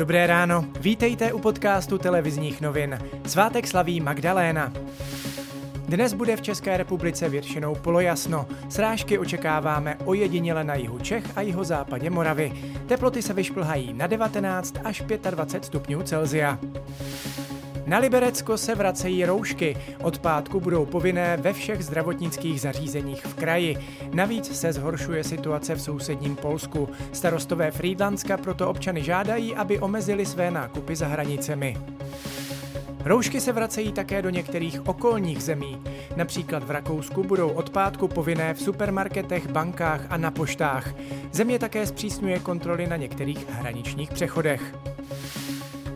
Dobré ráno, vítejte u podcastu televizních novin. Svátek slaví Magdaléna. Dnes bude v České republice většinou polojasno. Srážky očekáváme ojediněle na jihu Čech a jiho západě Moravy. Teploty se vyšplhají na 19 až 25 stupňů Celzia. Na Liberecko se vracejí roušky. Od pátku budou povinné ve všech zdravotnických zařízeních v kraji. Navíc se zhoršuje situace v sousedním Polsku. Starostové Friedlandska proto občany žádají, aby omezili své nákupy za hranicemi. Roušky se vracejí také do některých okolních zemí. Například v Rakousku budou od pátku povinné v supermarketech, bankách a na poštách. Země také zpřísňuje kontroly na některých hraničních přechodech.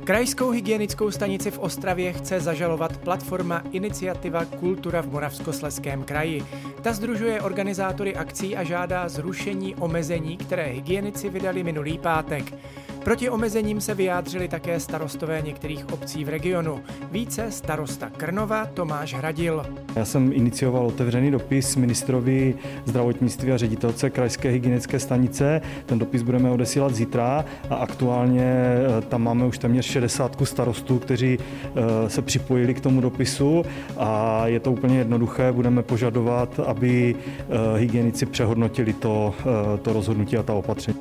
Krajskou hygienickou stanici v Ostravě chce zažalovat platforma Iniciativa Kultura v Moravskosleském kraji. Ta združuje organizátory akcí a žádá zrušení omezení, které hygienici vydali minulý pátek. Proti omezením se vyjádřili také starostové některých obcí v regionu. Více starosta Krnova Tomáš Hradil. Já jsem inicioval otevřený dopis ministrovi zdravotnictví a ředitelce krajské hygienické stanice. Ten dopis budeme odesílat zítra a aktuálně eh, tam máme už téměř 60 starostů, kteří eh, se připojili k tomu dopisu a je to úplně jednoduché. Budeme požadovat, aby eh, hygienici přehodnotili to, to rozhodnutí a ta opatření.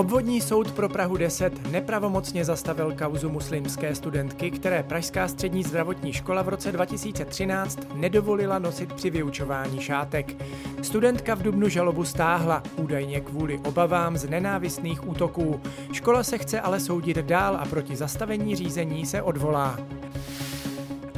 Obvodní soud pro Prahu 10 nepravomocně zastavil kauzu muslimské studentky, které Pražská střední zdravotní škola v roce 2013 nedovolila nosit při vyučování šátek. Studentka v Dubnu žalobu stáhla, údajně kvůli obavám z nenávistných útoků. Škola se chce ale soudit dál a proti zastavení řízení se odvolá.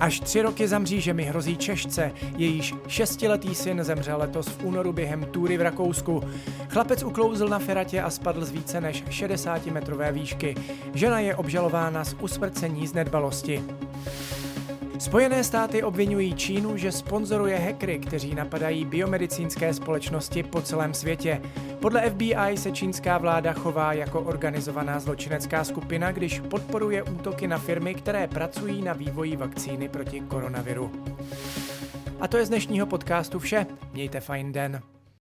Až tři roky za mřížemi hrozí Češce, jejíž šestiletý syn zemřel letos v únoru během túry v Rakousku. Chlapec uklouzl na feratě a spadl z více než 60-metrové výšky. Žena je obžalována z usmrcení z nedbalosti. Spojené státy obvinují Čínu, že sponzoruje hackery, kteří napadají biomedicínské společnosti po celém světě. Podle FBI se čínská vláda chová jako organizovaná zločinecká skupina, když podporuje útoky na firmy, které pracují na vývoji vakcíny proti koronaviru. A to je z dnešního podcastu vše. Mějte fajn den.